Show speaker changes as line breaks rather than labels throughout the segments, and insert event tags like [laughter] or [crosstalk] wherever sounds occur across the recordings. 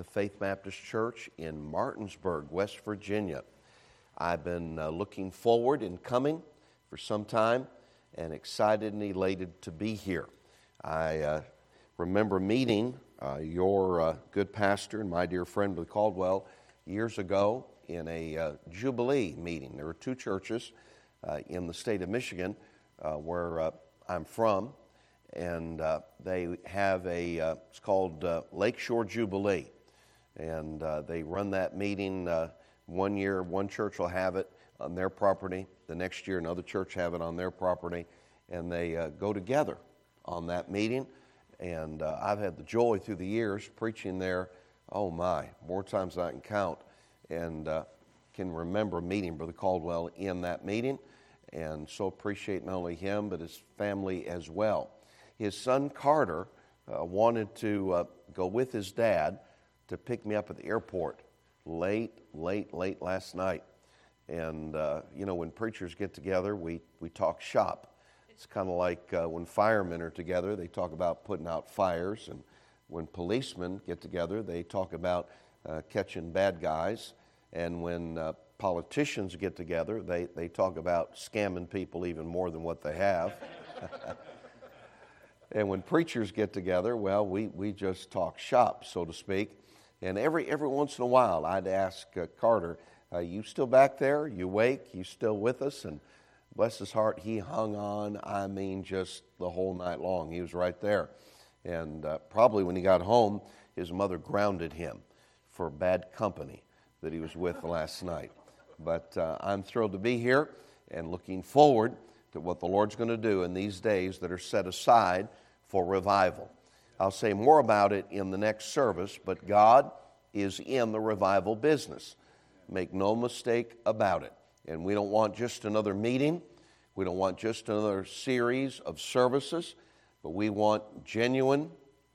the Faith Baptist Church in Martinsburg, West Virginia. I've been uh, looking forward and coming for some time and excited and elated to be here. I uh, remember meeting uh, your uh, good pastor and my dear friend Billy Caldwell years ago in a uh, Jubilee meeting. There were two churches uh, in the state of Michigan where I'm from, and they have a, it's called Lakeshore Jubilee. And uh, they run that meeting uh, one year, one church will have it on their property. The next year, another church have it on their property. And they uh, go together on that meeting. And I've had the joy through the years preaching there, oh my, more times than I can count. And can remember meeting Brother Caldwell in that meeting. And so appreciate not only him, but his family as well his son Carter uh, wanted to uh, go with his dad to pick me up at the airport late, late, late last night. And, uh, you know, when preachers get together, we, we talk shop. It's kind of like uh, when firemen are together, they talk about putting out fires. And when policemen get together, they talk about uh, catching bad guys. And when uh, politicians get together, they, they talk about scamming people even more than what they have. [laughs] And when preachers get together, well, we, we just talk shop, so to speak. And every, every once in a while, I'd ask uh, Carter, uh, You still back there? You awake? You still with us? And bless his heart, he hung on, I mean, just the whole night long. He was right there. And uh, probably when he got home, his mother grounded him for bad company that he was with [laughs] last night. But uh, I'm thrilled to be here and looking forward to what the Lord's going to do in these days that are set aside for revival. I'll say more about it in the next service, but God is in the revival business. Make no mistake about it. And we don't want just another meeting, we don't want just another series of services, but we want genuine,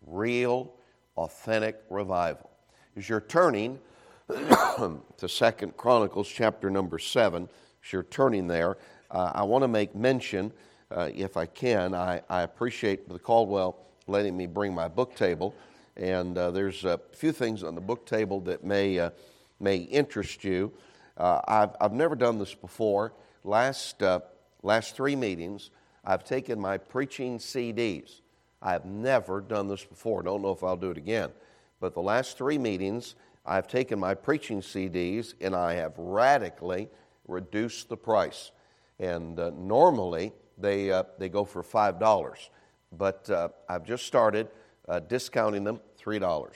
real, authentic revival. As you're turning [coughs] to Second Chronicles chapter number 7, as you're turning there, uh, I want to make mention, uh, if I can, I, I appreciate the Caldwell letting me bring my book table. And uh, there's a few things on the book table that may, uh, may interest you. Uh, I've, I've never done this before. Last, uh, last three meetings, I've taken my preaching CDs. I've never done this before. Don't know if I'll do it again. But the last three meetings, I've taken my preaching CDs and I have radically reduced the price. And uh, normally they, uh, they go for $5. But uh, I've just started uh, discounting them $3.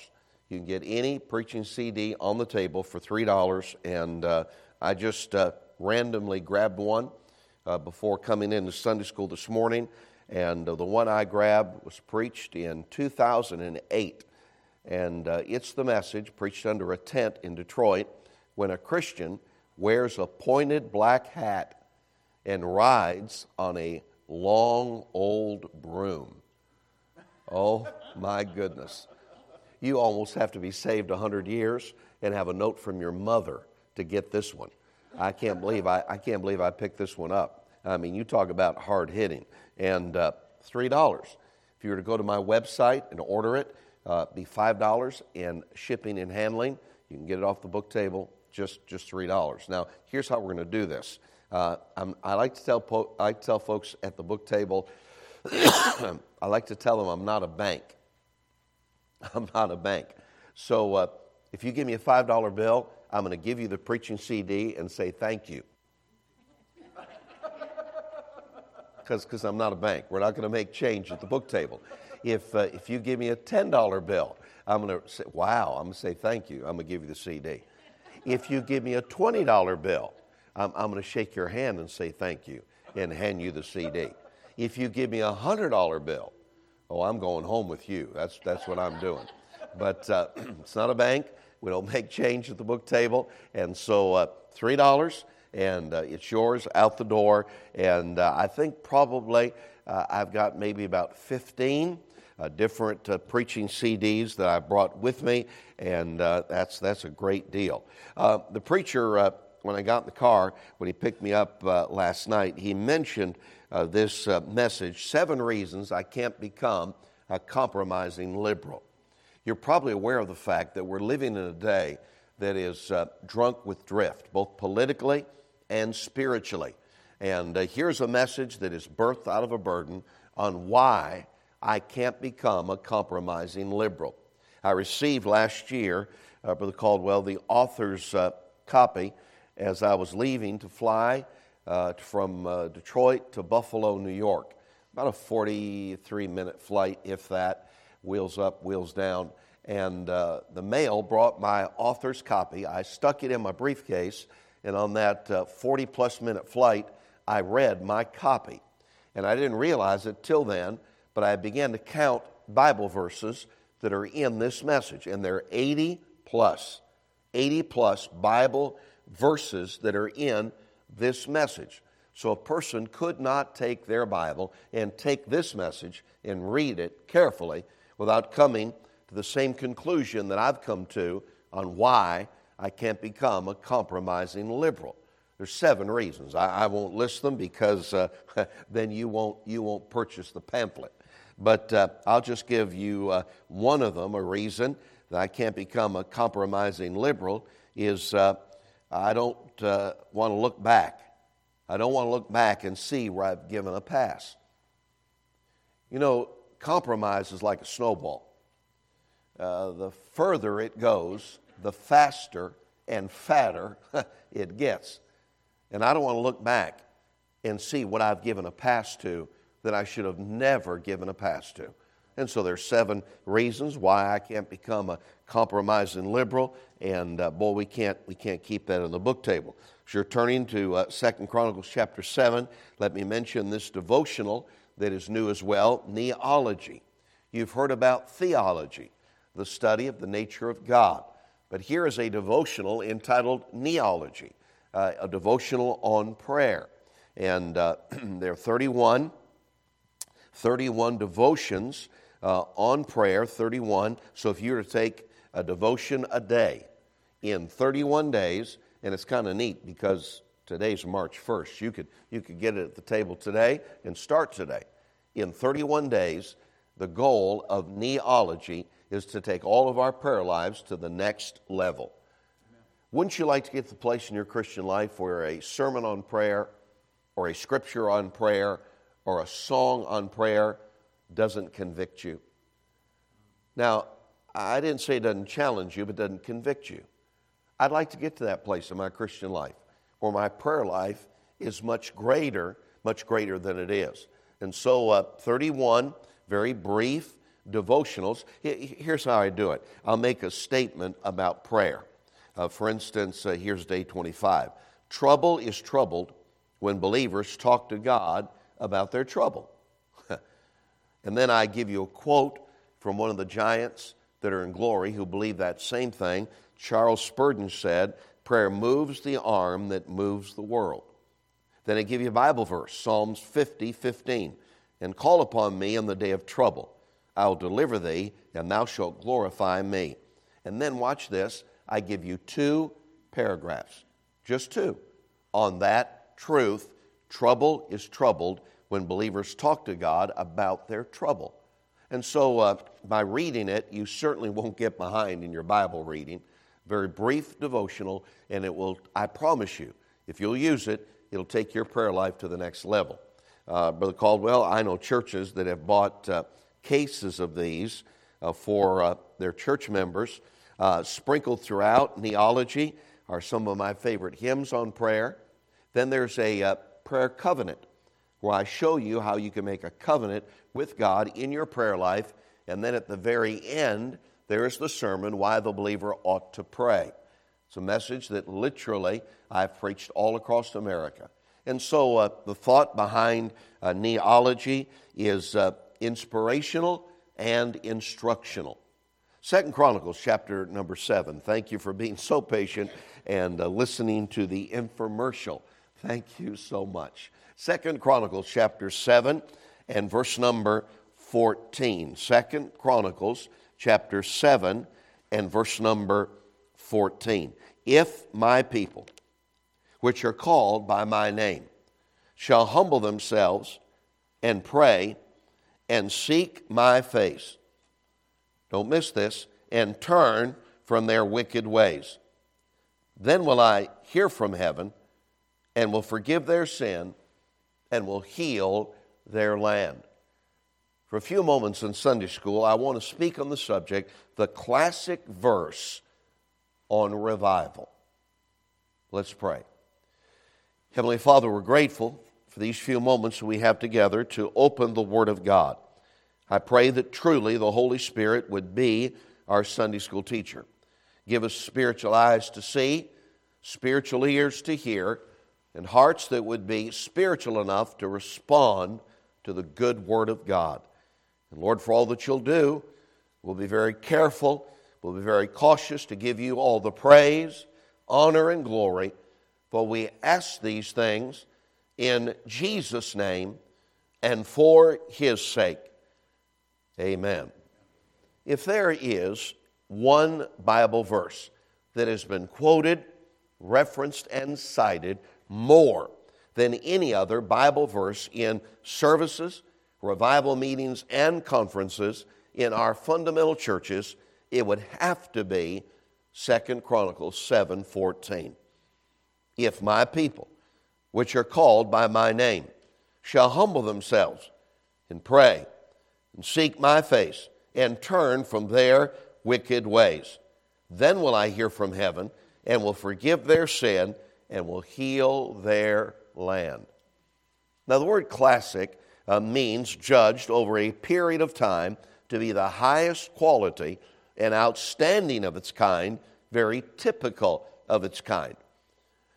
You can get any preaching CD on the table for $3. And uh, I just uh, randomly grabbed one before coming into Sunday school this morning. And the one I grabbed was preached in 2008. And it's the message preached under a tent in Detroit when a Christian wears a pointed black hat and rides on a long old broom. Oh my goodness. You almost have to be saved 100 years and have a note from your mother to get this one. I can't believe I, I can't believe I picked this one up. I mean, you talk about hard hitting. And uh, $3. If you were to go to my website and order it, uh, be $5 in shipping and handling. You can get it off the book table, just, just $3. Now, here's how we're going to do this. Uh, i like to tell po- I tell folks at the book table. [coughs] I like to tell them I'm not a bank. [laughs] I'm not a bank. So uh, if you give me a five dollar bill, I'm going to give you the preaching CD and say thank you. [laughs] Because I'm not a bank. We're not going to make change at the book table. If, uh, if you give me a $10 bill, I'm going to say, wow, I'm going to say thank you. I'm going to give you the CD. If you give me a $20 bill, I'm, I'm going to shake your hand and say thank you and hand you the CD. If you give me a $100 bill, oh, I'm going home with you. That's, that's what I'm doing. But uh, [clears throat] it's not a bank. We don't make change at the book table. And so uh, $3 and uh, it's yours out the door. And uh, I think probably uh, I've got maybe about 15 uh, different preaching CDs that I brought with me, and that's, that's a great deal. the preacher when I got in the car, when he picked me up uh, last night, he mentioned uh, this uh, message Seven Reasons I Can't Become a Compromising Liberal. You're probably aware of the fact that we're living in a day that is uh, drunk with drift, both politically and spiritually. And uh, here's a message that is birthed out of a burden on why I can't become a compromising liberal. I received last year, uh, Brother Caldwell, the author's copy as I was leaving to fly uh, from uh, Detroit to Buffalo, New York. About a 43 minute flight, if that, wheels up, wheels down. And uh, the mail brought my author's copy. I stuck it in my briefcase, and on that uh, 40 plus minute flight, I read my copy. And I didn't realize it till then, but I began to count Bible verses that are in this message. And there are 80 plus, 80 plus Bible verses that are in this message. So a person could not take their Bible and take this message and read it carefully without coming to the same conclusion that I've come to on why I can't become a compromising liberal. There's seven reasons. I, I won't list them because uh, [laughs] then you won't, you won't purchase the pamphlet. But uh, I'll just give you uh, one of them, a reason that I can't become a compromising liberal is uh, I don't uh, want to look back. I don't want to look back and see where I've given a pass. You know, compromise is like a snowball. Uh, the further it goes, the faster and fatter [laughs] it gets. And I don't want to look back and see what I've given a pass to that I should have never given a pass to. And so there's seven reasons why I can't become a compromising liberal. And uh, boy, we can't, we can't keep that on the book table. As you're turning to uh, 2 Chronicles chapter 7, let me mention this devotional that is new as well, Kneeology. You've heard about theology, the study of the nature of God. But here is a devotional entitled Kneeology, uh, a devotional on prayer. And uh, [clears throat] there are 31 31 devotions uh, on prayer, 31. So if you were to take a devotion a day in 31 days, and it's kind of neat because today's March 1st. You could, you could get it at the table today and start today. In 31 days, the goal of kneeology is to take all of our prayer lives to the next level. Wouldn't you like to get the place in your Christian life where a sermon on prayer or a scripture on prayer or a song on prayer doesn't convict you. Now, I didn't say it doesn't challenge you, but doesn't convict you. I'd like to get to that place in my Christian life where my prayer life is much greater, much greater than it is. And so, uh, 31 very brief devotionals. Here's how I do it I'll make a statement about prayer. Uh, for instance, uh, here's day 25. Trouble is troubled when believers talk to God about their trouble. And then I give you a quote from one of the giants that are in glory who believe that same thing. Charles Spurgeon said, Prayer moves the arm that moves the world. Then I give you a Bible verse, Psalms 50 15. And call upon me in the day of trouble. I'll deliver thee, and thou shalt glorify me. And then watch this. I give you two paragraphs, just two, on that truth Trouble is troubled when believers talk to God about their trouble. And so, uh, by reading it, you certainly won't get behind in your Bible reading. Very brief devotional, and it will, I promise you, if you'll use it, it'll take your prayer life to the next level. Uh, Brother Caldwell, I know churches that have bought uh, cases of these uh, for uh, their church members. Uh, sprinkled throughout, Kneeology are some of my favorite hymns on prayer. Then there's a prayer covenant, where I show you how you can make a covenant with God in your prayer life. And then at the very end, there's the sermon, Why the Believer Ought to Pray. It's a message that literally I've preached all across America. And so uh, the thought behind uh, kneeology is uh, inspirational and instructional. Second Chronicles chapter number seven. Thank you for being so patient and uh, listening to the infomercial. Thank you so much. Second Chronicles chapter 7 and verse number 14. Second Chronicles chapter 7 and verse number 14. If my people, which are called by my name, shall humble themselves and pray and seek my face. Don't miss this, and turn from their wicked ways. Then will I hear from heaven and will forgive their sin and will heal their land. For a few moments in Sunday school, I want to speak on the subject, the classic verse on revival. Let's pray. Heavenly Father, we're grateful for these few moments we have together to open the Word of God. I pray that truly the Holy Spirit would be our Sunday school teacher. Give us spiritual eyes to see, spiritual ears to hear, and hearts that would be spiritual enough to respond to the good Word of God. And Lord, for all that you'll do, we'll be very careful, we'll be very cautious to give you all the praise, honor, and glory, for we ask these things in Jesus' name and for his sake. Amen. If there is one Bible verse that has been quoted, referenced, and cited more than any other Bible verse in services, revival meetings, and conferences in our fundamental churches, it would have to be Second Chronicles 7:14. If my people, which are called by my name, shall humble themselves and pray and seek my face and turn from their wicked ways, then will I hear from heaven and will forgive their sin and will heal their land. Now, the word classic uh, means judged over a period of time to be the highest quality and outstanding of its kind, very typical of its kind.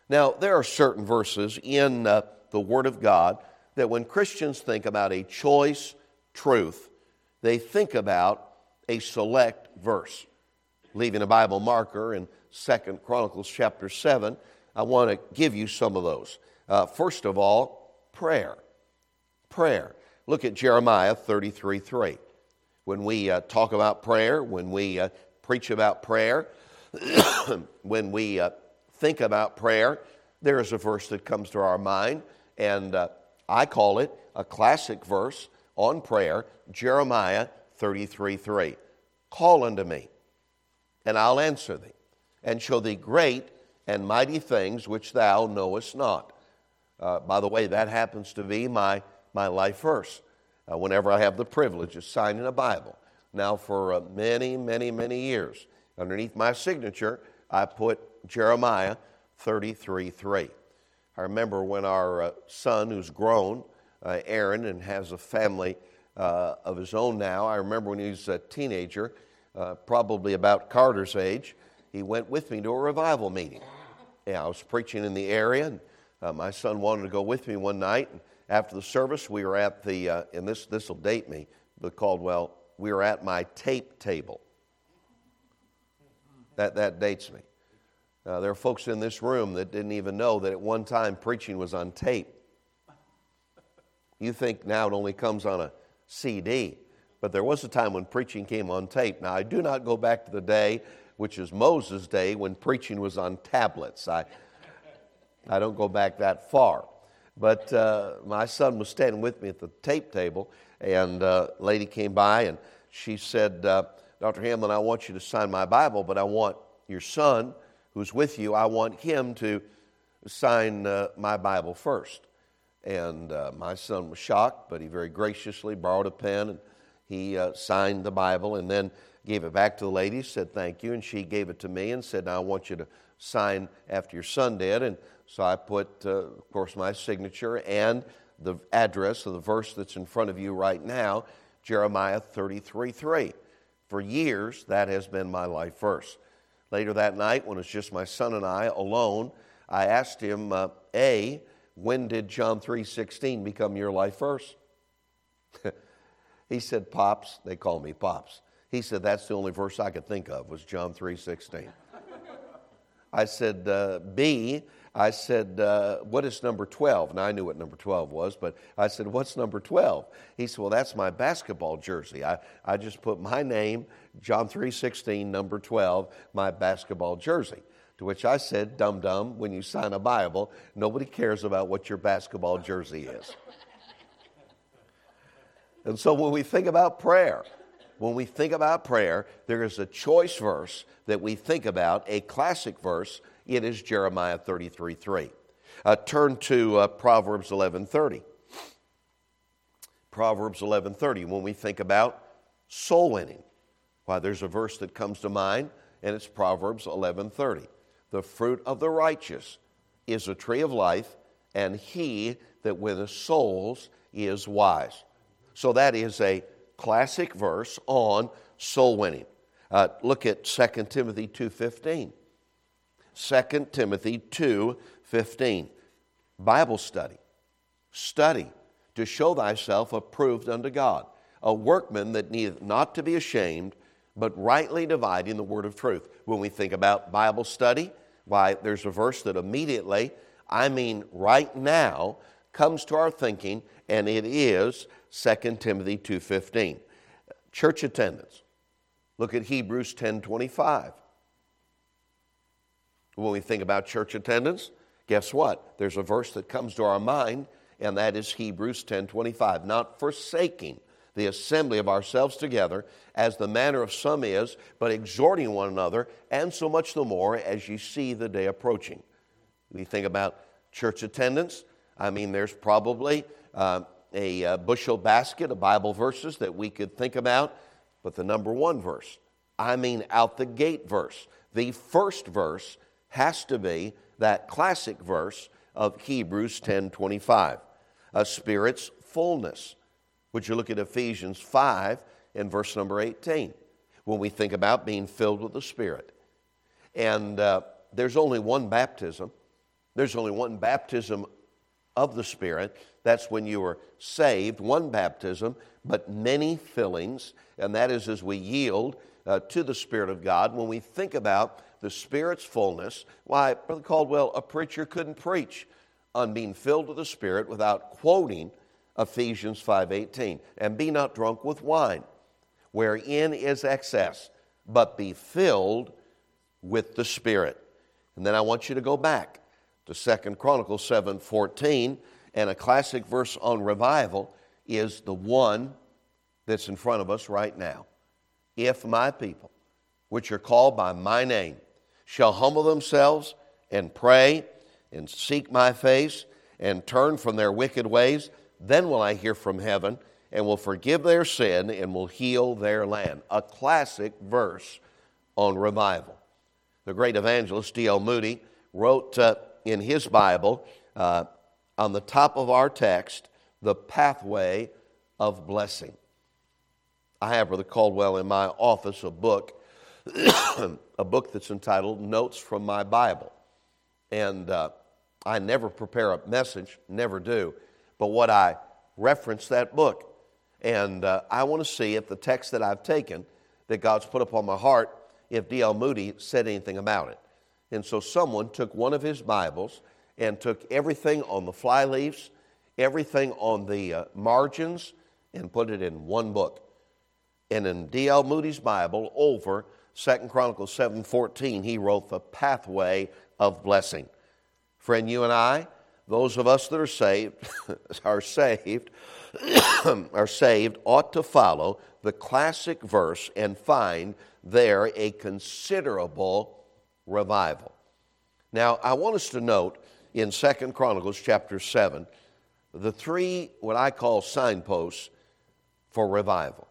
Now, there are certain verses in uh, the Word of God that when Christians think about a choice truth, they think about a select verse. Leaving a Bible marker in Second Chronicles chapter 7, I want to give you some of those. Uh, first of all, prayer. Prayer. Look at Jeremiah 33 3. When we uh, talk about prayer, when we uh, preach about prayer, [coughs] when we uh, think about prayer, there is a verse that comes to our mind, and uh, I call it a classic verse on prayer Jeremiah 33 3. Call unto me, and I'll answer thee, and show thee great and mighty things which thou knowest not. Uh, by the way, that happens to be my, my life verse uh, whenever I have the privilege of signing a Bible. Now, for uh, many, many, many years, underneath my signature, I put Jeremiah 33 3. I remember when our uh, son, who's grown, uh, Aaron, and has a family uh, of his own now, I remember when he was a teenager, probably about Carter's age, he went with me to a revival meeting. Yeah, I was preaching in the area, and uh, my son wanted to go with me one night. And after the service, we were at the, uh, and this this will date me, but Caldwell, we were at my tape table. That that dates me. Uh, there are folks in this room that didn't even know that at one time preaching was on tape. You think now it only comes on a CD, but there was a time when preaching came on tape. Now I do not go back to the day which is Moses' day when preaching was on tablets. I, I don't go back that far. But uh, my son was standing with me at the tape table, and uh, a lady came by and she said, uh, Dr. Hamlin, I want you to sign my Bible, but I want your son who's with you, I want him to sign uh, my Bible first. And uh, my son was shocked, but he very graciously borrowed a pen and he uh, signed the Bible. And then gave it back to the lady, said thank you, and she gave it to me and said, Now I want you to sign after your son did. And so I put, uh, of course, my signature and the address of the verse that's in front of you right now, Jeremiah 33 3. For years, that has been my life verse. Later that night, when it was just my son and I alone, I asked him, uh, A, when did John 3.16 become your life verse? [laughs] he said, Pops, they call me Pops. He said, That's the only verse I could think of was John 3.16. [laughs] I said, uh, B, I said, uh, What is number 12? And I knew what number 12 was, but I said, What's number 12? He said, Well, that's my basketball jersey. I, I just put my name, John 3.16, number 12, my basketball jersey. To which I said, Dum dum, when you sign a Bible, nobody cares about what your basketball jersey is. [laughs] and so when we think about prayer, when we think about prayer, there is a choice verse that we think about, a classic verse. It is Jeremiah 33 3. Uh, turn to uh, Proverbs 11:30. Proverbs 11:30. When we think about soul winning, why there's a verse that comes to mind, and it's Proverbs 11:30. The fruit of the righteous is a tree of life, and he that winneth souls is wise. So that is a classic verse on soul winning. Uh, look at 2 Timothy 2.15. 2 Timothy 2.15. Bible study. Study to show thyself approved unto God, a workman that needeth not to be ashamed, but rightly dividing the word of truth. When we think about Bible study, why, there's a verse that immediately, I mean right now, comes to our thinking, and it is 2 Timothy 2.15. Church attendance. Look at Hebrews 10.25. When we think about church attendance, guess what? There's a verse that comes to our mind, and that is Hebrews 10.25. Not forsaking the assembly of ourselves together, as the manner of some is, but exhorting one another, and so much the more as you see the day approaching. We think about church attendance. I mean, there's probably uh, a, a bushel basket of Bible verses that we could think about, but the number one verse, I mean, out the gate verse, the first verse has to be that classic verse of Hebrews 10:25, a spirit's fullness. Would you look at Ephesians 5 and verse number 18 when we think about being filled with the Spirit? And uh, there's only one baptism. There's only one baptism of the Spirit. That's when you are saved, one baptism, but many fillings, and that is as we yield uh, to the Spirit of God. When we think about the Spirit's fullness, why, Brother Caldwell, a preacher couldn't preach on being filled with the Spirit without quoting Ephesians 5:18. And be not drunk with wine, wherein is excess, but be filled with the Spirit. And then I want you to go back to Second Chronicles 7:14, and a classic verse on revival is the one that's in front of us right now. If my people, which are called by my name, shall humble themselves and pray and seek my face and turn from their wicked ways, then will I hear from heaven and will forgive their sin and will heal their land. A classic verse on revival. The great evangelist D.L. Moody wrote uh, in his Bible, uh, on the top of our text, the pathway of blessing. I have, Brother Caldwell, in my office a book, [coughs] a book that's entitled Notes from My Bible. And uh, I never prepare a message, never do, but what I reference that book. And uh, I want to see if the text that I've taken, that God's put upon my heart, if D.L. Moody said anything about it. And so someone took one of his Bibles and took everything on the flyleaves, everything on the uh, margins, and put it in one book. And in D.L. Moody's Bible, over Second Chronicles 7:14, he wrote the pathway of blessing. Friend, you and I, those of us that are saved, [coughs] are saved, [coughs] are saved, ought to follow the classic verse and find there a considerable revival. Now, I want us to note in Second Chronicles chapter 7 the three, what I call signposts for revival.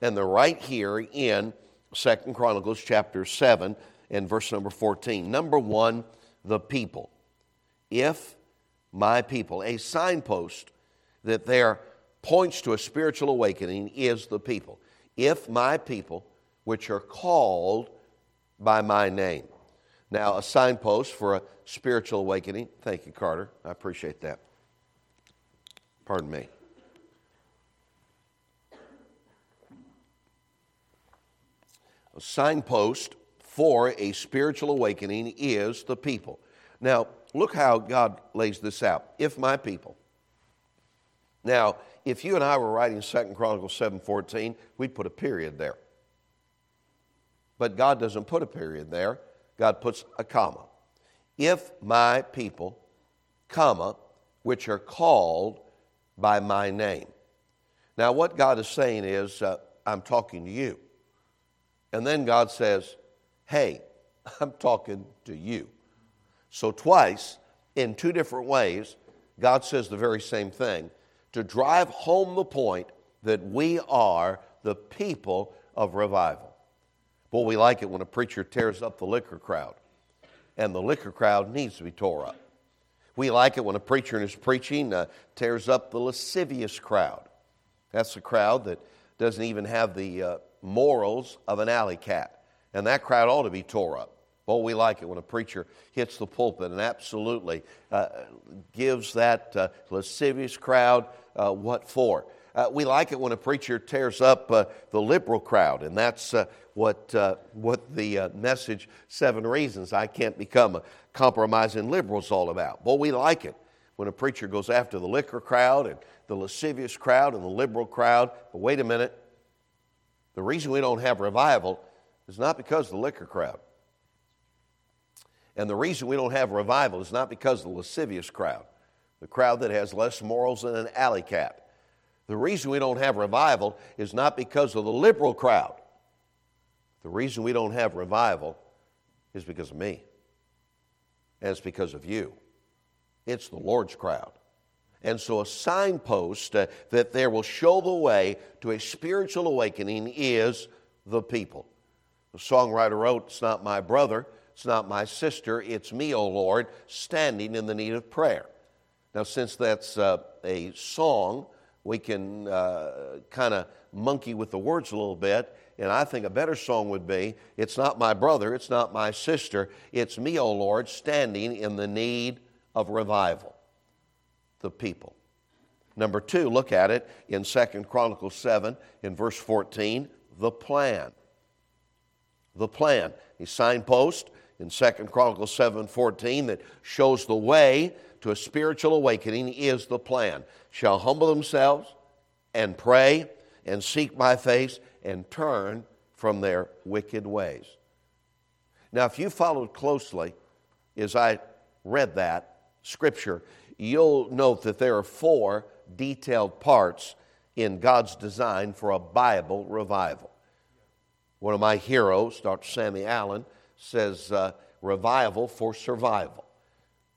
And they're right here in Second Chronicles chapter 7 and verse number 14. Number one, the people. If my people, a signpost that there points to a spiritual awakening is the people. If my people, which are called by my name. Now, a signpost for a spiritual awakening. Thank you, Carter. I appreciate that. Pardon me. A signpost for a spiritual awakening is the people. Now, look how God lays this out. If my people. Now, if you and I were writing Second Chronicles 7:14, we'd put a period there. But God doesn't put a period there. God puts a comma. If my people, comma, which are called by my name. Now, what God is saying is, uh, I'm talking to you. And then God says, Hey, [laughs] I'm talking to you. So, twice, in two different ways, God says the very same thing to drive home the point that we are the people of revival. Boy, we like it when a preacher tears up the liquor crowd, and the liquor crowd needs to be tore up. We like it when a preacher in his preaching uh, tears up the lascivious crowd. That's the crowd that doesn't even have the uh, morals of an alley cat, and that crowd ought to be tore up. Well, we like it when a preacher hits the pulpit and absolutely uh, gives that uh, lascivious crowd uh, what for. Uh, we like it when a preacher tears up uh, the liberal crowd, and that's uh, what, what the message, Seven Reasons I Can't Become a Compromising Liberal, is all about. Well, we like it when a preacher goes after the liquor crowd and the lascivious crowd and the liberal crowd. But wait a minute. The reason we don't have revival is not because of the liquor crowd. And the reason we don't have revival is not because of the lascivious crowd, the crowd that has less morals than an alley cat. The reason we don't have revival is not because of the liberal crowd. The reason we don't have revival is because of me. And it's because of you. It's the Lord's crowd. And so, a signpost uh, that there will show the way to a spiritual awakening is the people. The songwriter wrote, It's not my brother, it's not my sister, it's me, O Lord, standing in the need of prayer. Now, since that's uh, a song, we can uh, kind of monkey with the words a little bit. And I think a better song would be It's not my brother, it's not my sister, it's me, O Lord, standing in the need of revival. The people. Number two, look at it in Second Chronicles 7 in verse 14, the plan. The plan. A signpost in Second Chronicles 7:14 that shows the way to a spiritual awakening is the plan. Shall humble themselves and pray and seek my face and turn from their wicked ways. Now, if you followed closely as I read that scripture, you'll note that there are four detailed parts in God's design for a Bible revival. One of my heroes, Dr. Sammy Allen, says uh, revival for survival.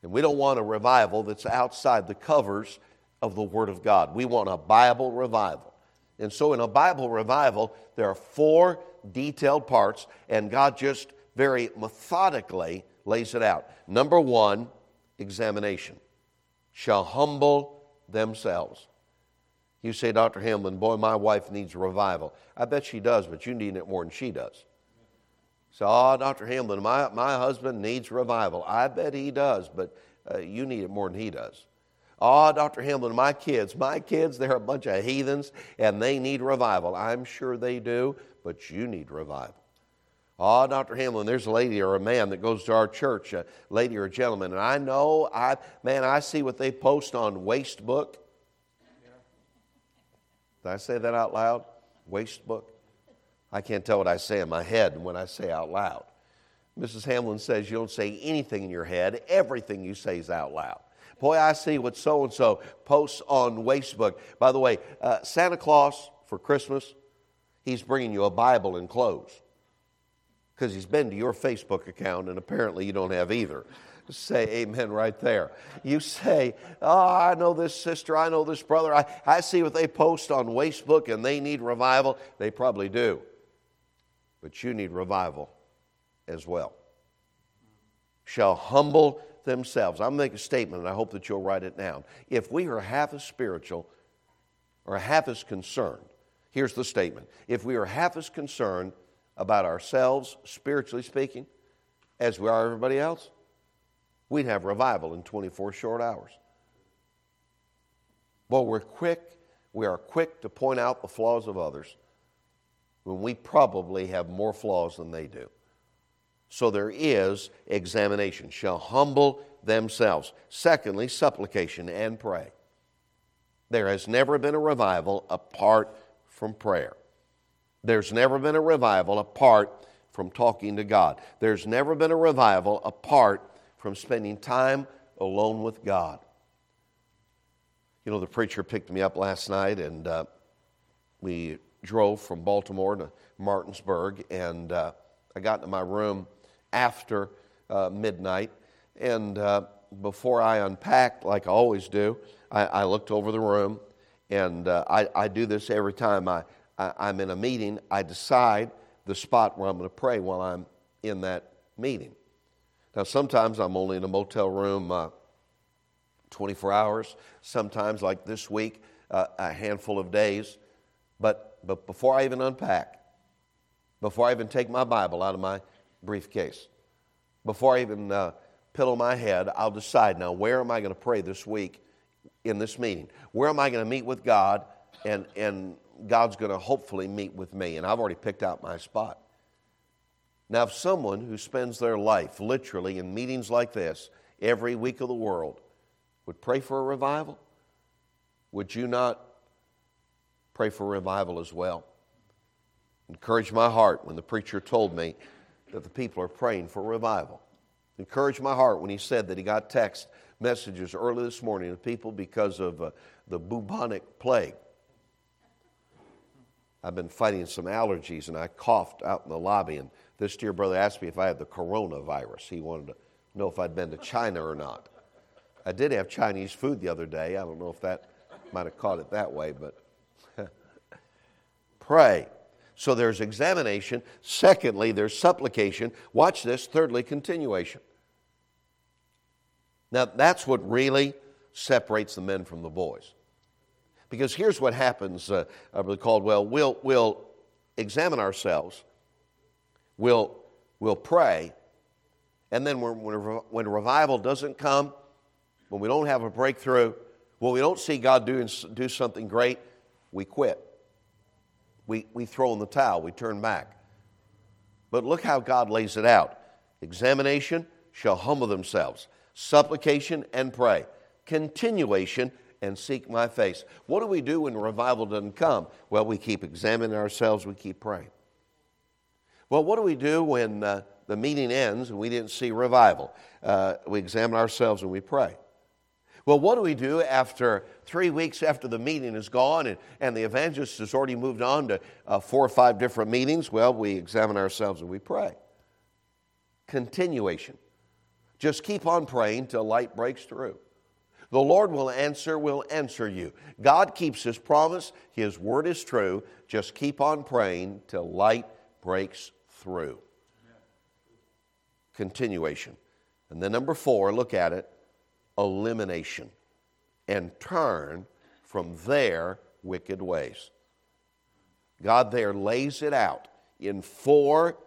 And we don't want a revival that's outside the covers of the Word of God. We want a Bible revival. And so, in a Bible revival, there are four detailed parts, and God just very methodically lays it out. Number one, examination. Shall humble themselves. You say, Dr. Hamlin, boy, my wife needs revival. I bet she does, but you need it more than she does. So, oh, Dr. Hamlin, my, my husband needs revival. I bet he does, but uh, you need it more than he does. Oh, Dr. Hamlin, my kids, my kids, they're a bunch of heathens and they need revival. I'm sure they do, but you need revival. Oh, Dr. Hamlin, there's a lady or a man that goes to our church, a lady or a gentleman, and I know, I man, I see what they post on Wastebook. Did I say that out loud? Wastebook? I can't tell what I say in my head and when I say out loud. Mrs. Hamlin says you don't say anything in your head, everything you say is out loud. Boy, I see what so and so posts on Facebook. By the way, uh, Santa Claus for Christmas, he's bringing you a Bible and clothes because he's been to your Facebook account and apparently you don't have either. Say amen right there. You say, Oh, I know this sister, I know this brother, I, I see what they post on Facebook and they need revival. They probably do but you need revival as well. Shall humble themselves. I'm make a statement, and I hope that you'll write it down. If we are half as spiritual or half as concerned, here's the statement. If we are half as concerned about ourselves, spiritually speaking, as we are everybody else, we'd have revival in 24 short hours. Well, we're quick, we are quick to point out the flaws of others when we probably have more flaws than they do. So there is examination. Shall humble themselves. Secondly, supplication and pray. There has never been a revival apart from prayer. There's never been a revival apart from talking to God. There's never been a revival apart from spending time alone with God. You know, the preacher picked me up last night and uh, we drove from Baltimore to Martinsburg, and uh, I got into my room after uh, midnight. And uh, before I unpacked, like I always do, I, I looked over the room. And uh, I, I, do this every time I, I, am in a meeting. I decide the spot where I'm going to pray while I'm in that meeting. Now, sometimes I'm only in a motel room uh, 24 hours, sometimes, like this week, uh, a handful of days. But, but before I even unpack, before I even take my Bible out of my briefcase, before I even uh, pillow my head, I'll decide now where am I going to pray this week in this meeting? Where am I going to meet with God and, and God's going to hopefully meet with me? And I've already picked out my spot. Now, if someone who spends their life literally in meetings like this every week of the world would pray for a revival, would you not pray for revival as well? Encourage my heart when the preacher told me that the people are praying for revival. Encourage my heart when he said that he got text messages early this morning of people because of uh, the bubonic plague. I've been fighting some allergies and I coughed out in the lobby. And this dear brother asked me if I had the coronavirus. He wanted to know if I'd been to China or not. I did have Chinese food the other day. I don't know if that might have caught it that way, but pray. So there's examination. Secondly, there's supplication. Watch this. Thirdly, continuation. Now, that's what really separates the men from the boys. Because here's what happens, uh, I Brother Caldwell. We'll, we'll examine ourselves, we'll, we'll pray, and then when, when revival doesn't come, when we don't have a breakthrough, when we don't see God do, do something great, we quit. We, we throw in the towel, we turn back. But look how God lays it out examination shall humble themselves supplication and pray, continuation and seek my face. What do we do when revival doesn't come? Well, we keep examining ourselves, we keep praying. Well, what do we do when uh, the meeting ends and we didn't see revival? Uh, we examine ourselves and we pray. Well, what do we do after three weeks after the meeting is gone and, and the evangelist has already moved on to uh, four or five different meetings? Well, we examine ourselves and we pray. Continuation. Just keep on praying till light breaks through. The Lord will answer, will answer you. God keeps His promise, His word is true. Just keep on praying till light breaks through. Continuation. And then, number four, look at it elimination and turn from their wicked ways. God there lays it out in four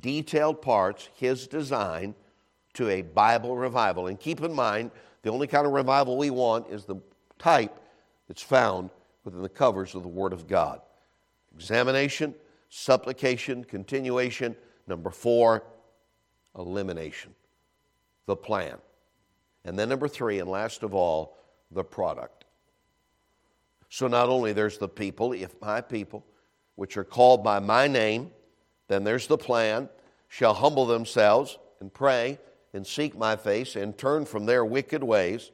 detailed parts, His design to a Bible revival. And keep in mind, the only kind of revival we want is the type that's found within the covers of the Word of God. Examination, supplication, continuation. Number four, elimination, the plan. And then number three, and last of all, the product. So not only there's the people, if my people, which are called by my name, then there's the plan, shall humble themselves and pray and seek my face and turn from their wicked ways,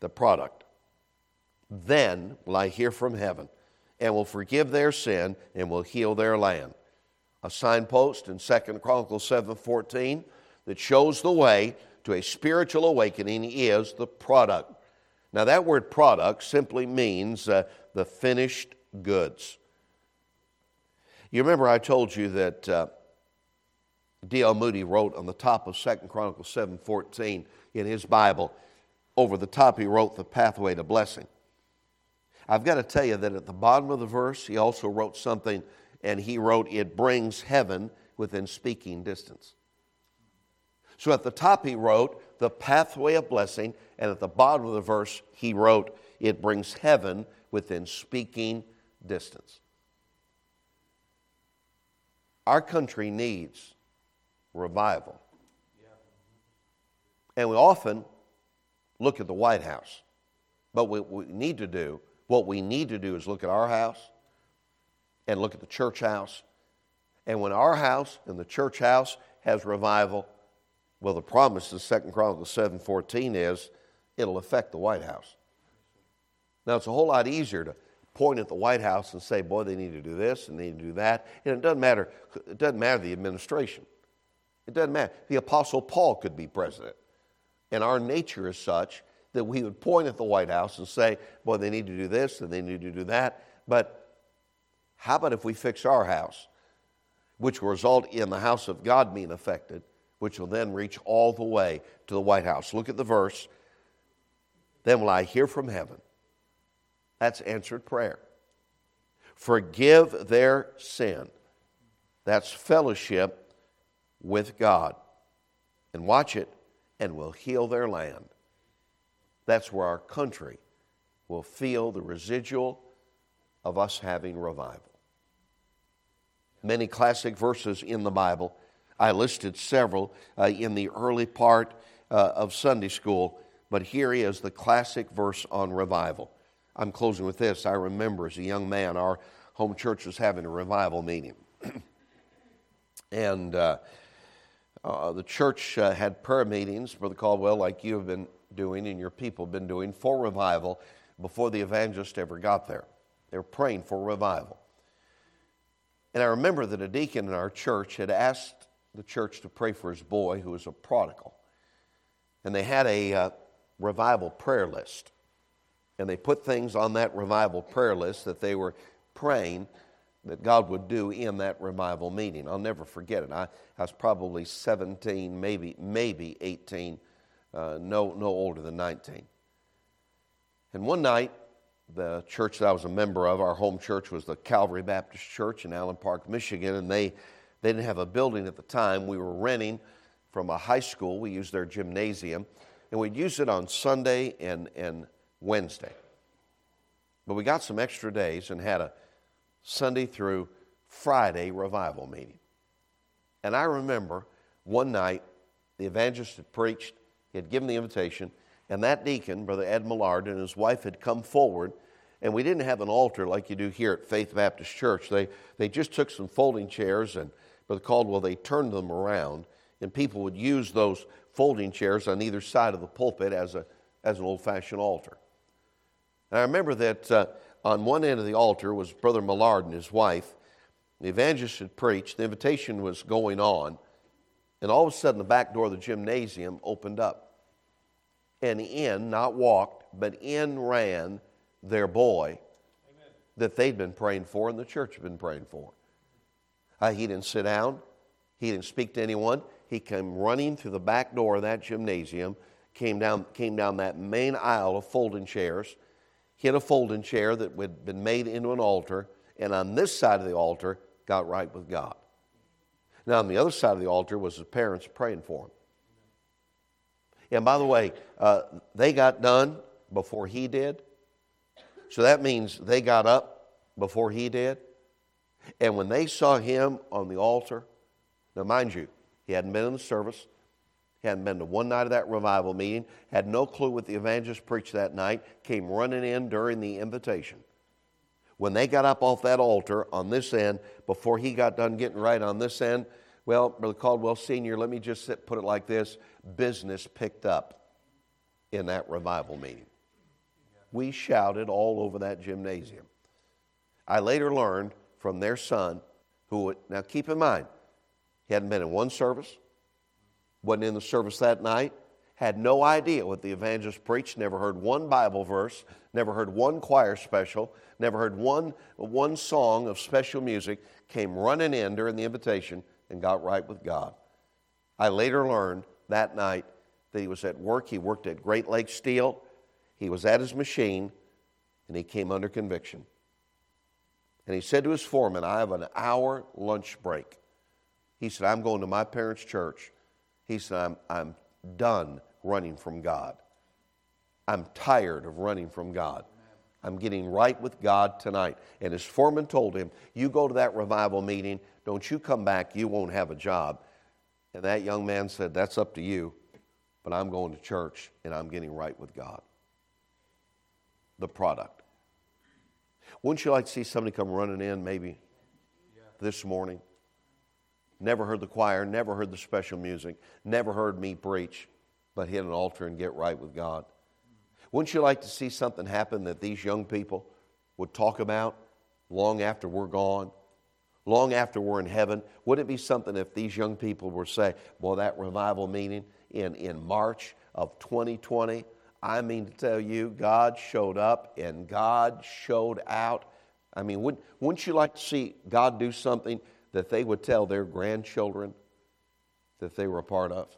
the product. Then will I hear from heaven and will forgive their sin and will heal their land. A signpost in 2 Chronicles 7:14 that shows the way to a spiritual awakening is the product. Now that word product simply means uh, the finished goods. You remember I told you that uh, D.L. Moody wrote on the top of 2 Chronicles 7:14 in his Bible. Over the top, he wrote the pathway to blessing. I've got to tell you that at the bottom of the verse, he also wrote something, and he wrote, It brings heaven within speaking distance. So at the top, he wrote, The pathway of blessing, and at the bottom of the verse, he wrote, It brings heaven within speaking distance. Our country needs revival. And we often look at the White House. But what we need to do, what we need to do is look at our house and look at the church house. And when our house and the church house has revival, well, the promise in Second Chronicles 7.14 is it'll affect the White House. Now, it's a whole lot easier to point at the White House and say, boy, they need to do this and they need to do that. And it doesn't matter, it doesn't matter the administration. It doesn't matter. The Apostle Paul could be president. And our nature is such that we would point at the White House and say, boy, they need to do this and they need to do that. But how about if we fix our house, which will result in the house of God being affected, which will then reach all the way to the White House? Look at the verse. Then will I hear from heaven that's answered prayer. Forgive their sin. That's fellowship with God. And watch it, and will heal their land. That's where our country will feel the residual of us having revival. Many classic verses in the Bible. I listed several uh, in the early part uh, of Sunday school, but here is the classic verse on revival. I'm closing with this. I remember as a young man, our home church was having a revival meeting. [clears throat] and uh, uh, the church uh, had prayer meetings, Brother Caldwell, like you have been doing and your people have been doing for revival before the evangelist ever got there. They were praying for revival. And I remember that a deacon in our church had asked the church to pray for his boy who was a prodigal. And they had a uh, revival prayer list and they put things on that revival prayer list that they were praying that God would do in that revival meeting. I'll never forget it. I, I was probably 17, maybe, maybe 18, uh, no, no older than 19. And one night, the church that I was a member of, our home church was the Calvary Baptist Church in Allen Park, Michigan, and they, they didn't have a building at the time. We were renting from a high school. We used their gymnasium, and we'd use it on Sunday and, and Wednesday. But we got some extra days and had a Sunday through Friday revival meeting. And I remember one night the evangelist had preached, he had given the invitation, and that deacon, Brother Ed Millard, and his wife had come forward, and we didn't have an altar like you do here at Faith Baptist Church. They, they just took some folding chairs, and Brother Caldwell, they turned them around, and people would use those folding chairs on either side of the pulpit as, a, as an old fashioned altar. And I remember that uh, on one end of the altar was Brother Millard and his wife. The evangelist had preached, the invitation was going on, and all of a sudden the back door of the gymnasium opened up. And in, not walked, but in ran their boy Amen. that they'd been praying for and the church had been praying for. Uh, he didn't sit down, he didn't speak to anyone. He came running through the back door of that gymnasium, came down, came down that main aisle of folding chairs hit a folding chair that had been made into an altar, and on this side of the altar, got right with God. Now, on the other side of the altar was his parents praying for him. And by the way, uh, they got done before he did. So that means they got up before he did. And when they saw him on the altar, now mind you, he hadn't been in the service, he hadn't been to one night of that revival meeting, had no clue what the evangelist preached that night, came running in during the invitation. When they got up off that altar on this end, before he got done getting right on this end, well, Brother Caldwell Sr., let me just put it like this business picked up in that revival meeting. We shouted all over that gymnasium. I later learned from their son, who, would, now keep in mind, he hadn't been in one service, wasn't in the service that night, had no idea what the evangelist preached, never heard one Bible verse, never heard one choir special, never heard one, one song of special music, came running in during the invitation and got right with God. I later learned that night that he was at work. He worked at Great Lakes Steel. He was at his machine and he came under conviction. And he said to his foreman, I have an hour lunch break. He said, I'm going to my parents' church he said, I'm, I'm done running from God. I'm tired of running from God. I'm getting right with God tonight. And his foreman told him, You go to that revival meeting, don't you come back, you won't have a job. And that young man said, That's up to you, but I'm going to church and I'm getting right with God. The product. Wouldn't you like to see somebody come running in maybe this morning? Never heard the choir, never heard the special music, never heard me preach, but hit an altar and get right with God. Wouldn't you like to see something happen that these young people would talk about long after we're gone, long after we're in heaven? Wouldn't it be something if these young people were say, well, that revival meeting in, in March of 2020, I mean to tell you, God showed up and God showed out. I mean, wouldn't, wouldn't you like to see God do something that they would tell their grandchildren that they were a part of?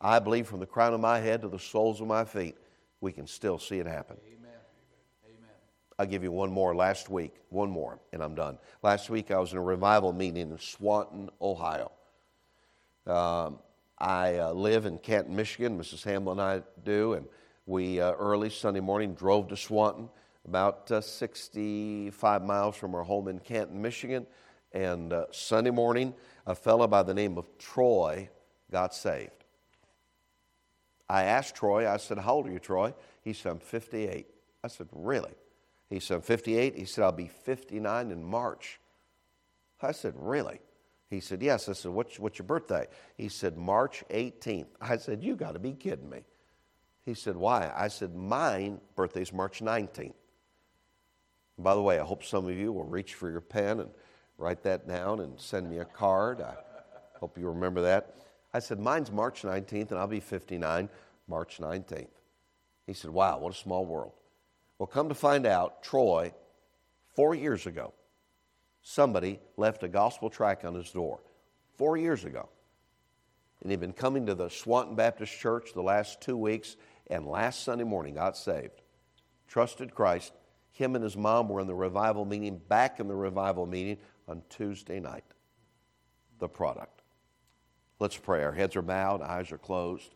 I believe from the crown of my head to the soles of my feet, we can still see it happen. Amen. Amen. I'll give you one more last week, one more, and I'm done. Last week I was in a revival meeting in Swanton, Ohio. Um, I uh, live in Canton, Michigan. Mrs. Hamlin and I do, and we uh, early Sunday morning drove to Swanton, about uh, 65 miles from our home in Canton, Michigan. And uh, Sunday morning, a fellow by the name of Troy got saved. I asked Troy, I said, How old are you, Troy? He said, I'm 58. I said, Really? He said, I'm 58. He said, I'll be 59 in March. I said, Really? He said, Yes. I said, What's, what's your birthday? He said, March 18th. I said, You got to be kidding me. He said, Why? I said, Mine birthday's March 19th. By the way, I hope some of you will reach for your pen and write that down and send me a card. I hope you remember that. I said, Mine's March 19th, and I'll be 59 March 19th. He said, Wow, what a small world. Well, come to find out, Troy, four years ago, somebody left a gospel tract on his door. Four years ago. And he'd been coming to the Swanton Baptist Church the last two weeks, and last Sunday morning got saved. Trusted Christ. Him and his mom were in the revival meeting, back in the revival meeting on Tuesday night. The product. Let's pray. Our heads are bowed, eyes are closed.